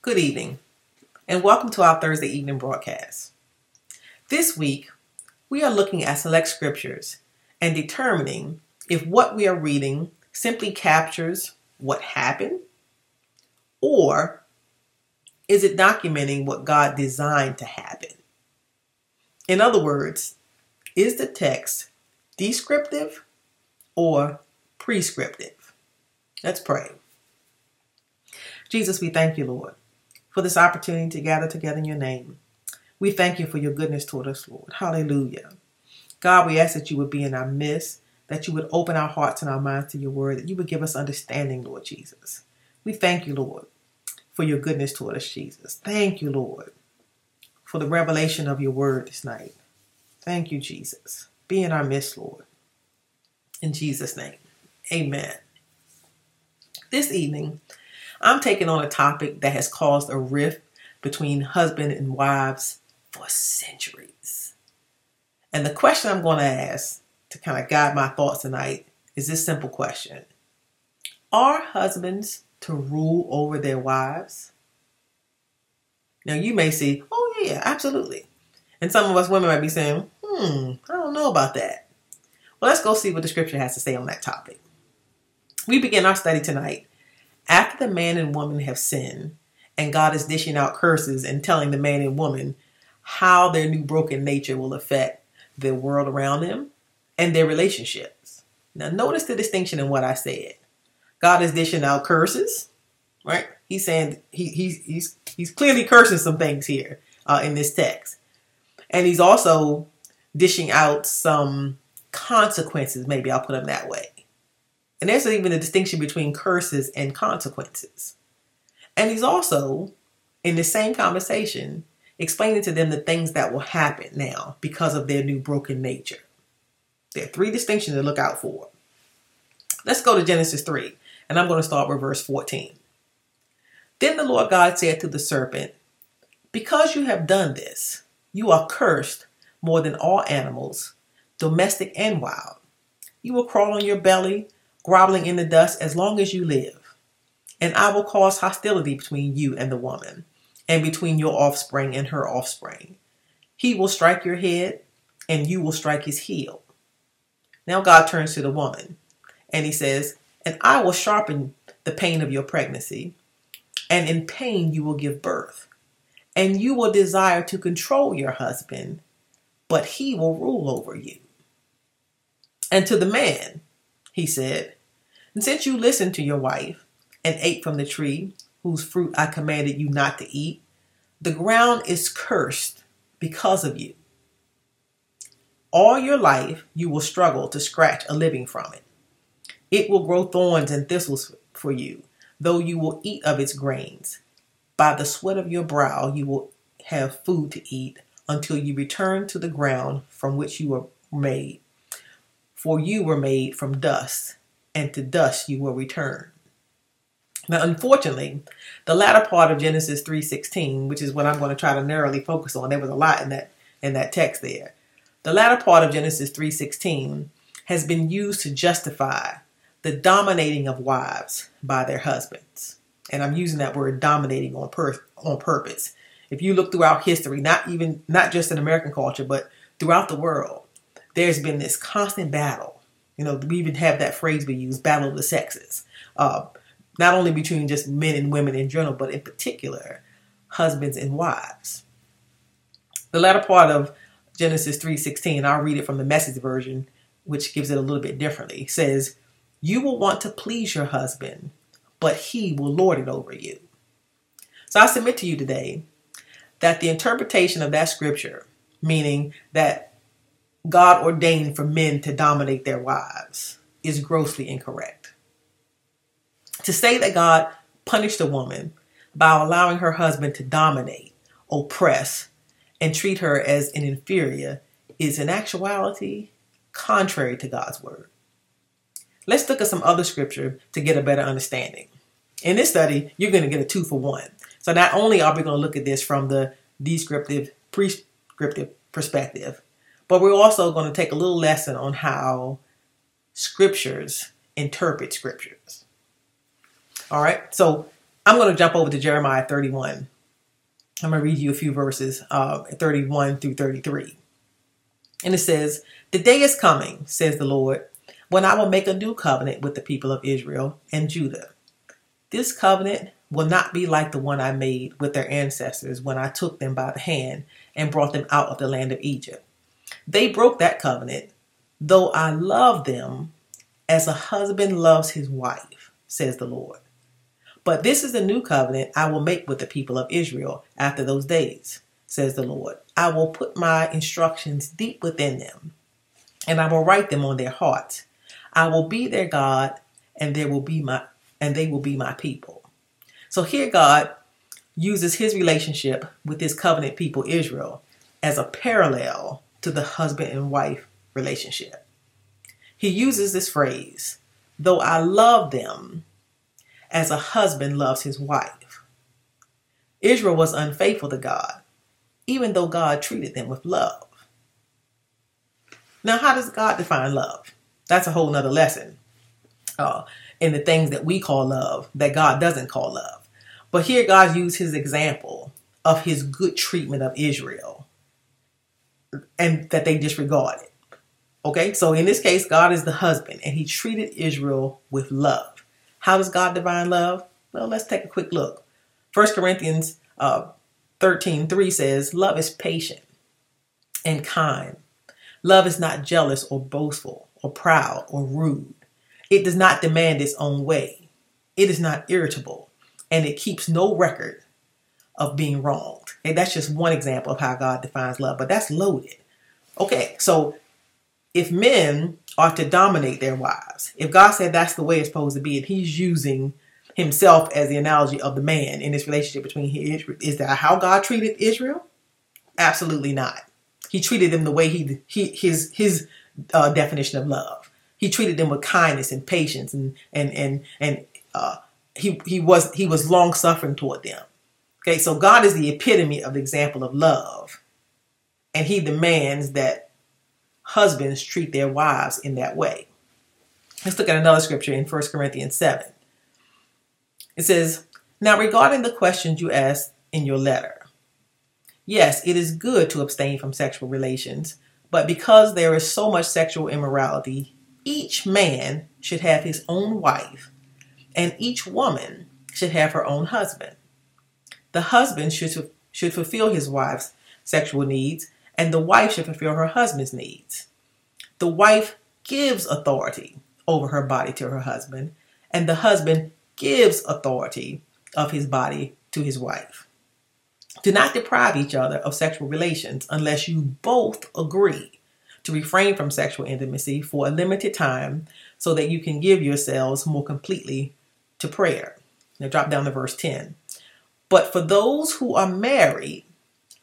Good evening, and welcome to our Thursday evening broadcast. This week, we are looking at select scriptures and determining if what we are reading simply captures what happened or is it documenting what God designed to happen? In other words, is the text descriptive or prescriptive? Let's pray. Jesus, we thank you, Lord, for this opportunity to gather together in your name. We thank you for your goodness toward us, Lord. Hallelujah. God, we ask that you would be in our midst, that you would open our hearts and our minds to your word, that you would give us understanding, Lord Jesus. We thank you, Lord, for your goodness toward us, Jesus. Thank you, Lord, for the revelation of your word this night. Thank you, Jesus. Be in our midst, Lord. In Jesus' name, amen. This evening, I'm taking on a topic that has caused a rift between husband and wives for centuries. And the question I'm going to ask to kind of guide my thoughts tonight is this simple question Are husbands to rule over their wives? Now, you may say, oh, yeah, absolutely. And some of us women might be saying, hmm, I don't know about that. Well, let's go see what the scripture has to say on that topic. We begin our study tonight after the man and woman have sinned, and God is dishing out curses and telling the man and woman how their new broken nature will affect the world around them and their relationships. Now, notice the distinction in what I said. God is dishing out curses, right? He's saying he, he's he's he's clearly cursing some things here uh, in this text, and he's also dishing out some consequences. Maybe I'll put them that way. And there's even a distinction between curses and consequences. And he's also, in the same conversation, explaining to them the things that will happen now because of their new broken nature. There are three distinctions to look out for. Let's go to Genesis 3, and I'm going to start with verse 14. Then the Lord God said to the serpent, Because you have done this, you are cursed more than all animals, domestic and wild. You will crawl on your belly groveling in the dust as long as you live. And I will cause hostility between you and the woman, and between your offspring and her offspring. He will strike your head, and you will strike his heel. Now God turns to the woman, and he says, And I will sharpen the pain of your pregnancy, and in pain you will give birth. And you will desire to control your husband, but he will rule over you. And to the man, he said, and since you listened to your wife and ate from the tree whose fruit I commanded you not to eat, the ground is cursed because of you. All your life you will struggle to scratch a living from it. It will grow thorns and thistles for you, though you will eat of its grains. By the sweat of your brow you will have food to eat until you return to the ground from which you were made. For you were made from dust, and to dust you will return. Now, unfortunately, the latter part of Genesis 3:16, which is what I'm going to try to narrowly focus on, there was a lot in that in that text there. The latter part of Genesis 3:16 has been used to justify the dominating of wives by their husbands. And I'm using that word dominating on pur- on purpose. If you look throughout history, not even not just in American culture, but throughout the world, there's been this constant battle you know, we even have that phrase we use, battle of the sexes. Uh, not only between just men and women in general, but in particular, husbands and wives. The latter part of Genesis 3:16, I'll read it from the message version, which gives it a little bit differently. Says, "You will want to please your husband, but he will lord it over you." So I submit to you today that the interpretation of that scripture, meaning that God ordained for men to dominate their wives is grossly incorrect. To say that God punished a woman by allowing her husband to dominate, oppress, and treat her as an inferior is in actuality contrary to God's word. Let's look at some other scripture to get a better understanding. In this study, you're going to get a two for one. So not only are we going to look at this from the descriptive, prescriptive perspective, but we're also going to take a little lesson on how scriptures interpret scriptures. All right, so I'm going to jump over to Jeremiah 31. I'm going to read you a few verses, uh, 31 through 33. And it says, The day is coming, says the Lord, when I will make a new covenant with the people of Israel and Judah. This covenant will not be like the one I made with their ancestors when I took them by the hand and brought them out of the land of Egypt. They broke that covenant, though I love them as a husband loves his wife, says the Lord. But this is the new covenant I will make with the people of Israel after those days, says the Lord. I will put my instructions deep within them, and I will write them on their hearts. I will be their God, and there will be my and they will be my people. So here God uses his relationship with his covenant people Israel as a parallel to the husband and wife relationship. He uses this phrase, though I love them as a husband loves his wife. Israel was unfaithful to God, even though God treated them with love. Now, how does God define love? That's a whole nother lesson. Uh, in the things that we call love that God doesn't call love. But here God used his example of his good treatment of Israel and that they disregarded. Okay, so in this case, God is the husband and he treated Israel with love. How does God divine love? Well, let's take a quick look. 1 Corinthians uh, 13 3 says, Love is patient and kind. Love is not jealous or boastful or proud or rude. It does not demand its own way. It is not irritable, and it keeps no record of being wronged. And that's just one example of how God defines love, but that's loaded. Okay, so if men are to dominate their wives, if God said that's the way it's supposed to be, and He's using Himself as the analogy of the man in this relationship between Israel, is that how God treated Israel? Absolutely not. He treated them the way He, he His His uh, definition of love. He treated them with kindness and patience, and and and and uh, he he was he was long suffering toward them. Okay, so God is the epitome of the example of love, and He demands that husbands treat their wives in that way. Let's look at another scripture in 1 Corinthians 7. It says, Now regarding the questions you asked in your letter, yes, it is good to abstain from sexual relations, but because there is so much sexual immorality, each man should have his own wife, and each woman should have her own husband. The husband should, should fulfill his wife's sexual needs, and the wife should fulfill her husband's needs. The wife gives authority over her body to her husband, and the husband gives authority of his body to his wife. Do not deprive each other of sexual relations unless you both agree to refrain from sexual intimacy for a limited time so that you can give yourselves more completely to prayer. Now drop down to verse 10. But for those who are married,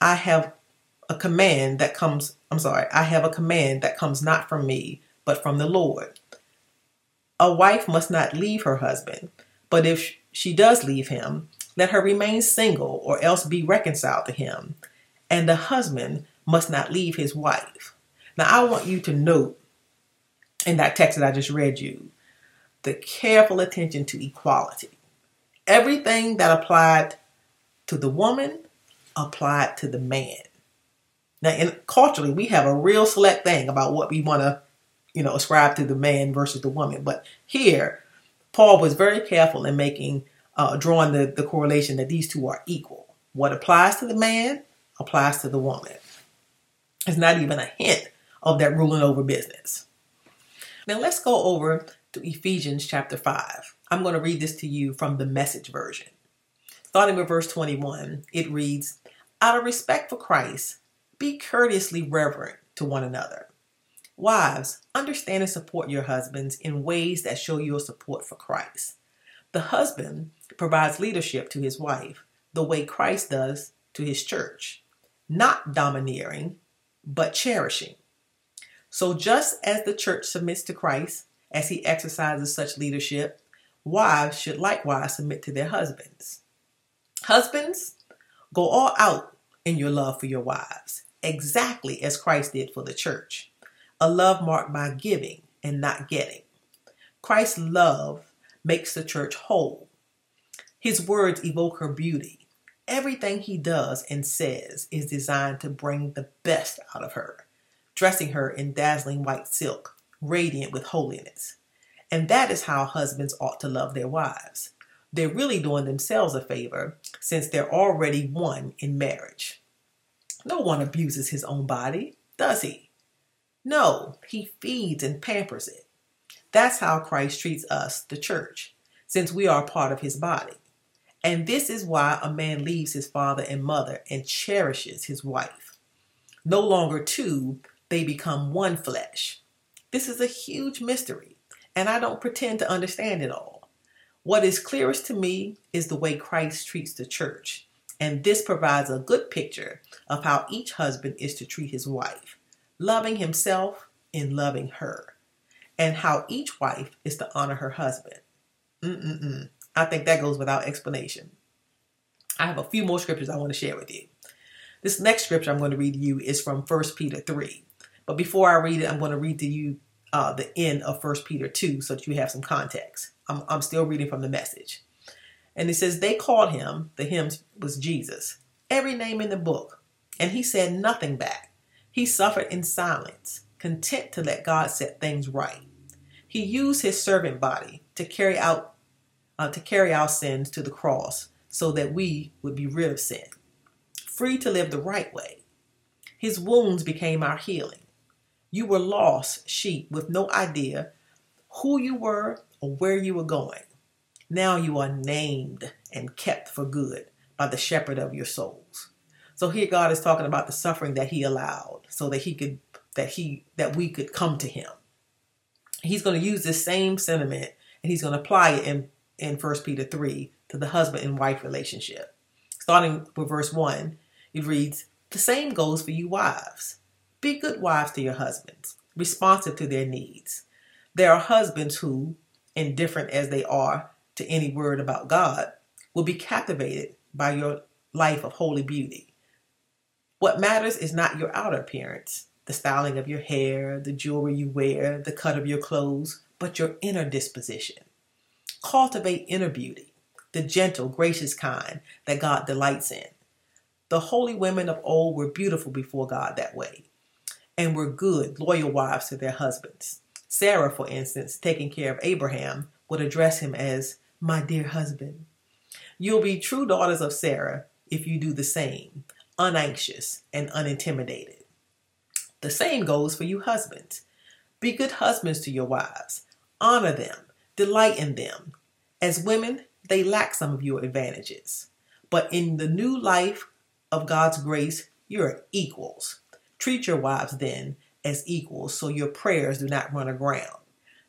I have a command that comes, I'm sorry, I have a command that comes not from me, but from the Lord. A wife must not leave her husband, but if she does leave him, let her remain single or else be reconciled to him. And the husband must not leave his wife. Now, I want you to note in that text that I just read you the careful attention to equality. Everything that applied to the woman applied to the man. Now, in, culturally, we have a real select thing about what we want to, you know, ascribe to the man versus the woman. But here, Paul was very careful in making, uh, drawing the, the correlation that these two are equal. What applies to the man applies to the woman. It's not even a hint of that ruling over business. Now let's go over to Ephesians chapter 5. I'm going to read this to you from the message version. Starting with verse 21, it reads Out of respect for Christ, be courteously reverent to one another. Wives, understand and support your husbands in ways that show your support for Christ. The husband provides leadership to his wife the way Christ does to his church, not domineering, but cherishing. So, just as the church submits to Christ as he exercises such leadership, wives should likewise submit to their husbands. Husbands, go all out in your love for your wives, exactly as Christ did for the church. A love marked by giving and not getting. Christ's love makes the church whole. His words evoke her beauty. Everything he does and says is designed to bring the best out of her, dressing her in dazzling white silk, radiant with holiness. And that is how husbands ought to love their wives. They're really doing themselves a favor since they're already one in marriage. No one abuses his own body, does he? No, he feeds and pampers it. That's how Christ treats us, the church, since we are part of his body. And this is why a man leaves his father and mother and cherishes his wife. No longer two, they become one flesh. This is a huge mystery, and I don't pretend to understand it all. What is clearest to me is the way Christ treats the church, and this provides a good picture of how each husband is to treat his wife, loving himself in loving her, and how each wife is to honor her husband. Mm-mm-mm. I think that goes without explanation. I have a few more scriptures I want to share with you. This next scripture I'm going to read to you is from 1 Peter 3. But before I read it, I'm going to read to you uh, the end of 1 Peter 2 so that you have some context. I'm, I'm still reading from the message. And it says, They called him, the him was Jesus, every name in the book, and he said nothing back. He suffered in silence, content to let God set things right. He used his servant body to carry out uh, to carry our sins to the cross so that we would be rid of sin, free to live the right way. His wounds became our healing. You were lost sheep with no idea who you were or where you were going. Now you are named and kept for good by the shepherd of your souls. So here God is talking about the suffering that he allowed so that he could that he that we could come to him. He's going to use this same sentiment and he's going to apply it in in 1 Peter 3 to the husband and wife relationship. Starting with verse 1, it reads, The same goes for you wives. Be good wives to your husbands, responsive to their needs. There are husbands who, indifferent as they are to any word about God, will be captivated by your life of holy beauty. What matters is not your outer appearance, the styling of your hair, the jewelry you wear, the cut of your clothes, but your inner disposition. Cultivate inner beauty, the gentle, gracious kind that God delights in. The holy women of old were beautiful before God that way and were good, loyal wives to their husbands. Sarah, for instance, taking care of Abraham, would address him as my dear husband. You'll be true daughters of Sarah if you do the same, unanxious and unintimidated. The same goes for you husbands. Be good husbands to your wives. Honor them Delight in them. As women, they lack some of your advantages. But in the new life of God's grace, you're equals. Treat your wives then as equals so your prayers do not run aground.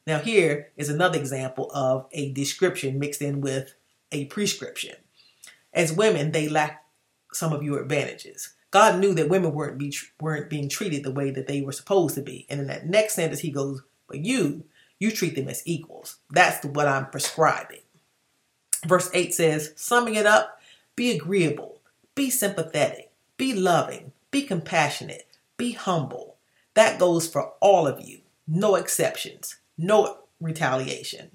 Now, here is another example of a description mixed in with a prescription. As women, they lack some of your advantages. God knew that women weren't be weren't being treated the way that they were supposed to be. And in that next sentence, he goes, "But you, you treat them as equals. That's what I'm prescribing. Verse 8 says, summing it up, be agreeable, be sympathetic, be loving, be compassionate, be humble. That goes for all of you. No exceptions, no retaliation,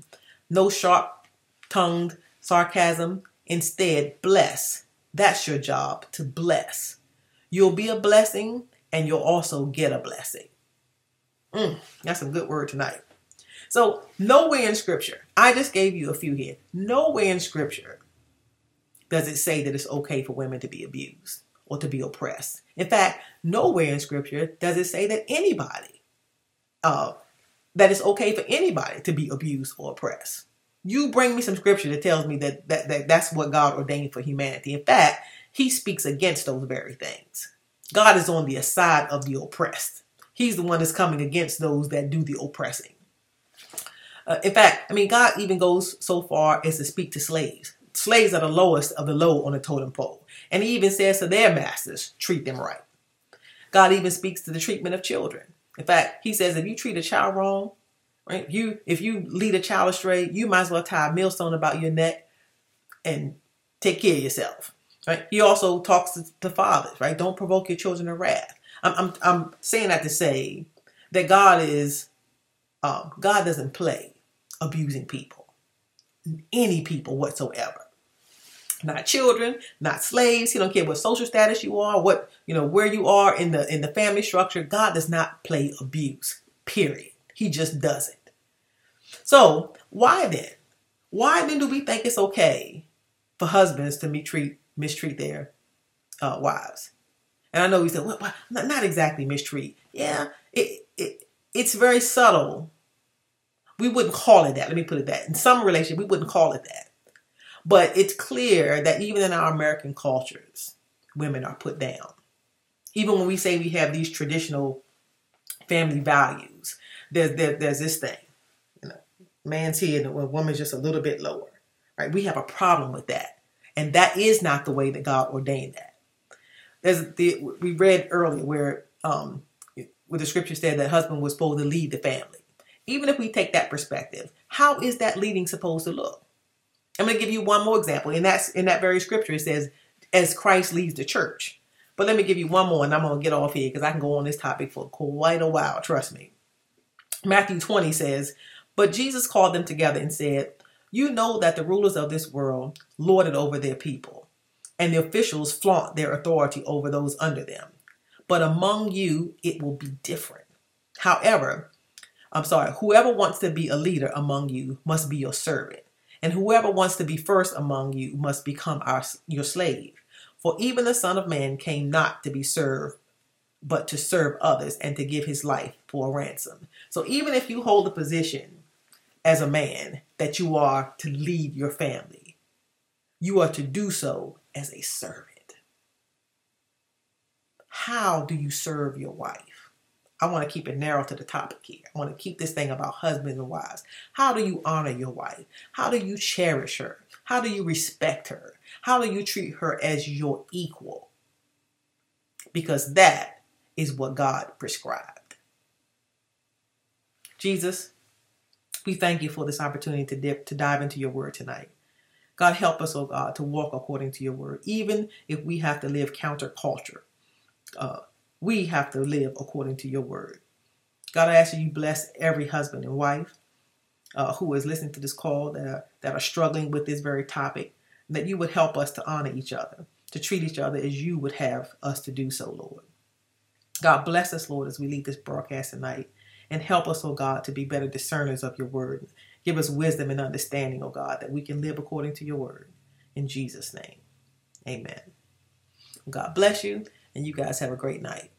no sharp tongued sarcasm. Instead, bless. That's your job to bless. You'll be a blessing and you'll also get a blessing. Mm, that's a good word tonight. So, nowhere in scripture, I just gave you a few here. Nowhere in scripture does it say that it's okay for women to be abused or to be oppressed. In fact, nowhere in scripture does it say that anybody, uh, that it's okay for anybody to be abused or oppressed. You bring me some scripture that tells me that, that, that that's what God ordained for humanity. In fact, he speaks against those very things. God is on the side of the oppressed. He's the one that's coming against those that do the oppressing. Uh, in fact, I mean, God even goes so far as to speak to slaves. Slaves are the lowest of the low on the totem pole. And he even says to their masters, treat them right. God even speaks to the treatment of children. In fact, he says if you treat a child wrong, right, you if you lead a child astray, you might as well tie a millstone about your neck and take care of yourself. Right? He also talks to, to fathers, right? Don't provoke your children to wrath. I'm, I'm, I'm saying that to say that God is, um, God doesn't play abusing people, any people whatsoever. Not children, not slaves. He don't care what social status you are, what you know, where you are in the in the family structure. God does not play abuse. Period. He just doesn't. So why then? Why then do we think it's okay for husbands to mistreat mistreat their uh, wives? And I know we said, well, well, not, not exactly mistreat. Yeah, it, it it's very subtle. We wouldn't call it that. Let me put it that. In some relationship, we wouldn't call it that. But it's clear that even in our American cultures, women are put down. Even when we say we have these traditional family values, there's there, there's this thing. You know, man's here and woman's just a little bit lower. Right? We have a problem with that. And that is not the way that God ordained that. There's the we read earlier where um where the scripture said that husband was supposed to lead the family. Even if we take that perspective, how is that leading supposed to look? I'm going to give you one more example. And that's in that very scripture. It says, as Christ leads the church. But let me give you one more and I'm going to get off here because I can go on this topic for quite a while. Trust me. Matthew 20 says, But Jesus called them together and said, You know that the rulers of this world lord it over their people, and the officials flaunt their authority over those under them. But among you, it will be different. However, I'm sorry, whoever wants to be a leader among you must be your servant and whoever wants to be first among you must become our, your slave. For even the Son of Man came not to be served, but to serve others and to give his life for a ransom. So even if you hold a position as a man that you are to lead your family, you are to do so as a servant. How do you serve your wife? I want to keep it narrow to the topic here. I want to keep this thing about husbands and wives. How do you honor your wife? How do you cherish her? How do you respect her? How do you treat her as your equal? Because that is what God prescribed. Jesus, we thank you for this opportunity to dip, to dive into your word tonight. God, help us, oh God, to walk according to your word, even if we have to live counterculture. Uh, we have to live according to your word. God, I ask you, you bless every husband and wife uh, who is listening to this call that are, that are struggling with this very topic, that you would help us to honor each other, to treat each other as you would have us to do so, Lord. God, bless us, Lord, as we leave this broadcast tonight, and help us, oh God, to be better discerners of your word. Give us wisdom and understanding, oh God, that we can live according to your word. In Jesus' name, amen. God bless you and you guys have a great night.